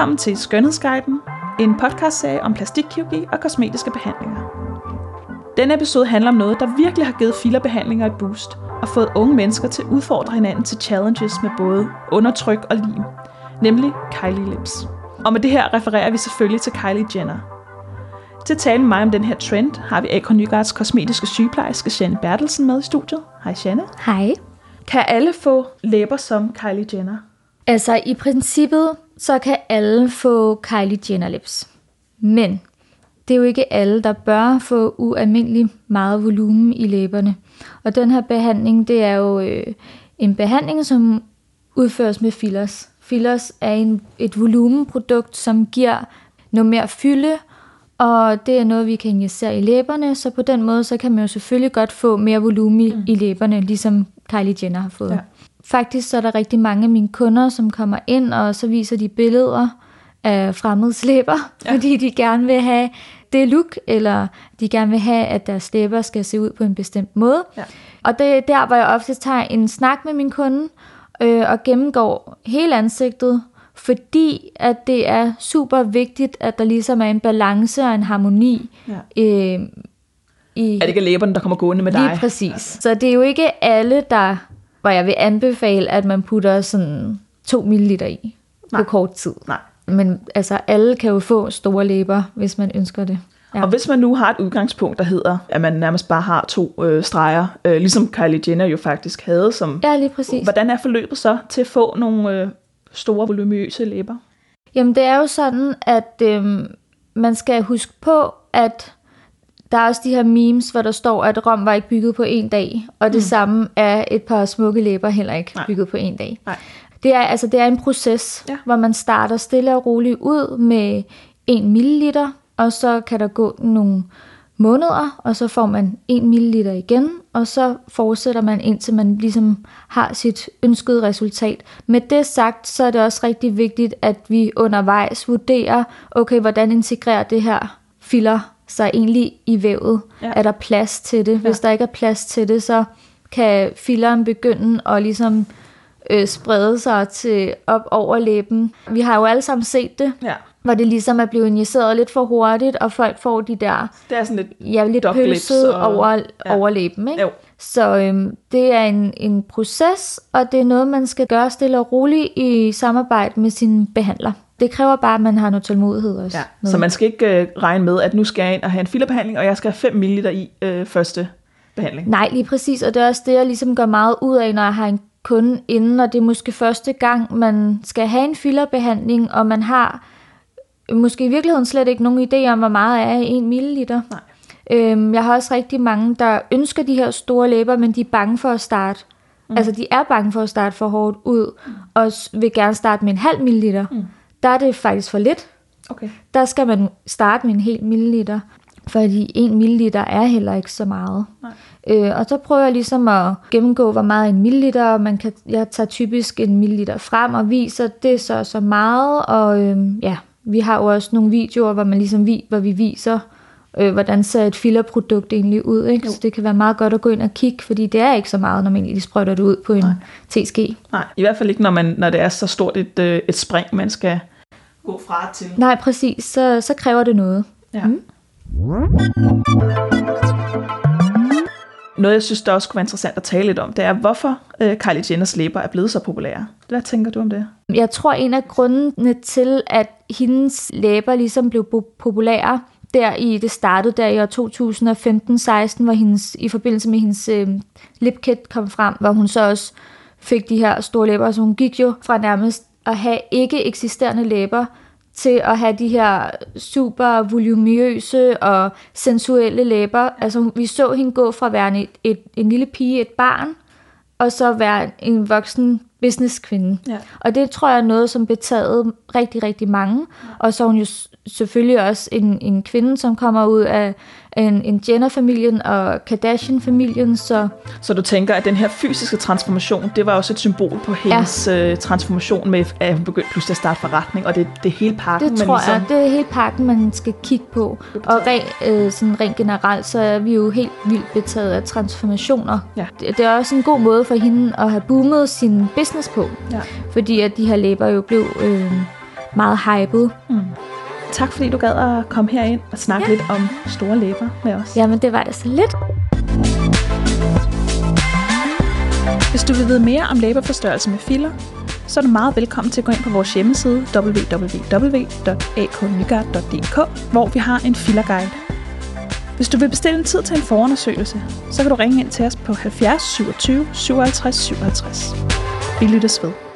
Velkommen til Skønhedsguiden, en podcastserie om plastikkirurgi og kosmetiske behandlinger. Denne episode handler om noget, der virkelig har givet filerbehandlinger et boost og fået unge mennesker til at udfordre hinanden til challenges med både undertryk og lim, nemlig Kylie Lips. Og med det her refererer vi selvfølgelig til Kylie Jenner. Til at tale med mig om den her trend, har vi AK Nygards kosmetiske sygeplejerske Janne Bertelsen med i studiet. Hej Janne. Hej. Kan alle få læber som Kylie Jenner? Altså i princippet, så kan alle få Kylie Jenner lips. Men det er jo ikke alle, der bør få ualmindelig meget volumen i læberne. Og den her behandling, det er jo øh, en behandling, som udføres med fillers. Fillers er en, et volumenprodukt, som giver noget mere fylde, og det er noget, vi kan injicere i læberne, så på den måde, så kan man jo selvfølgelig godt få mere volumen i, mm. i læberne, ligesom Kylie Jenner har fået. Ja. Faktisk så er der rigtig mange af mine kunder, som kommer ind, og så viser de billeder af fremmede læber, ja. fordi de gerne vil have det look, eller de gerne vil have, at deres læber skal se ud på en bestemt måde. Ja. Og det er der, hvor jeg ofte tager en snak med min kunde, øh, og gennemgår hele ansigtet, fordi at det er super vigtigt, at der ligesom er en balance og en harmoni ja. øh, i... Er det ikke læberne, der kommer gående med dig? Lige præcis. Så det er jo ikke alle, der hvor jeg vil anbefale, at man putter sådan 2 ml i Nej. på kort tid. Nej. Men altså, alle kan jo få store læber, hvis man ønsker det. Ja. Og hvis man nu har et udgangspunkt, der hedder, at man nærmest bare har to øh, streger, øh, ligesom Kylie Jenner jo faktisk havde, som, ja, lige præcis. hvordan er forløbet så til at få nogle øh, store, volumøse læber? Jamen det er jo sådan, at øh, man skal huske på, at der er også de her memes, hvor der står, at Rom var ikke bygget på en dag, og det mm. samme er et par smukke læber heller ikke Nej. bygget på en dag. Nej. Det er, altså, det er en proces, ja. hvor man starter stille og roligt ud med 1 ml, og så kan der gå nogle måneder, og så får man 1 ml igen, og så fortsætter man indtil man ligesom har sit ønskede resultat. Med det sagt, så er det også rigtig vigtigt, at vi undervejs vurderer, okay, hvordan integrerer det her filler sig egentlig i vævet. Ja. Er der plads til det? Hvis ja. der ikke er plads til det, så kan filleren begynde at ligesom øh, sprede sig til op over læben. Vi har jo alle sammen set det. Ja hvor det ligesom er blevet injiceret lidt for hurtigt, og folk får de der det er sådan lidt, ja, lidt pølset og, over, ja. over læben. Ikke? Jo. Så øhm, det er en, en proces, og det er noget, man skal gøre stille og roligt i samarbejde med sin behandler. Det kræver bare, at man har noget tålmodighed også. Ja, så man skal ikke øh, regne med, at nu skal jeg ind og have en fillerbehandling, og jeg skal have 5 ml i øh, første behandling. Nej, lige præcis, og det er også det, jeg ligesom gør meget ud af, når jeg har en kunde inden, og det er måske første gang, man skal have en fillerbehandling, og man har måske i virkeligheden slet ikke nogen idé om, hvor meget er 1 ml. Nej. Øhm, jeg har også rigtig mange, der ønsker de her store læber, men de er bange for at starte. Mm. Altså, de er bange for at starte for hårdt ud, mm. og vil gerne starte med en halv milliliter. Mm. Der er det faktisk for lidt. Okay. Der skal man starte med en hel milliliter, fordi en milliliter er heller ikke så meget. Nej. Øh, og så prøver jeg ligesom at gennemgå, hvor meget en milliliter, man kan, jeg tager typisk en milliliter frem og viser, det så så meget, og øh, ja, vi har jo også nogle videoer, hvor, man ligesom vi, hvor vi viser, øh, hvordan ser et fillerprodukt egentlig ud. Ikke? Så det kan være meget godt at gå ind og kigge, fordi det er ikke så meget, når man egentlig sprøjter det ud på en Nej. TSG. Nej, i hvert fald ikke, når, man, når det er så stort et, øh, et spring, man skal gå fra til. Nej, præcis. Så, så kræver det noget. Ja. Mm. Noget, jeg synes, der også kunne være interessant at tale lidt om, det er, hvorfor øh, Kylie Jenners læber er blevet så populære. Hvad tænker du om det? Jeg tror, en af grundene til, at hendes læber ligesom blev populære, der i, det startede der i år 2015-16, hvor hendes, i forbindelse med hendes øh, lipkit kom frem, hvor hun så også fik de her store læber, så hun gik jo fra nærmest at have ikke eksisterende læber, til at have de her super volumøse og sensuelle læber. Altså, vi så hende gå fra at være et, et, en lille pige, et barn, og så være en voksen businesskvinde. Ja. Og det tror jeg er noget, som betaget rigtig, rigtig mange. Og så er hun jo selvfølgelig også en, en kvinde, som kommer ud af en, en Jenner-familien og Kardashian-familien. Så... så du tænker, at den her fysiske transformation, det var også et symbol på hendes ja. uh, transformation med, at hun begyndte pludselig at starte forretning, og det, det er hele pakken, Det tror ligesom... jeg, det er hele pakken, man skal kigge på. Og rent, øh, sådan rent generelt, så er vi jo helt vildt betaget af transformationer. Ja. Det, det er også en god måde for hende at have boomet sin business på. Ja. Fordi at de her læber jo blev... Øh, meget hyped. Mm. Tak fordi du gad at komme herind og snakke ja. lidt om store læber med os. Jamen, det var det så lidt. Hvis du vil vide mere om læberforstørrelse med filler, så er du meget velkommen til at gå ind på vores hjemmeside www.aknygaard.dk, hvor vi har en fillerguide. Hvis du vil bestille en tid til en forundersøgelse, så kan du ringe ind til os på 70 27 57 57. Vi lyttes ved.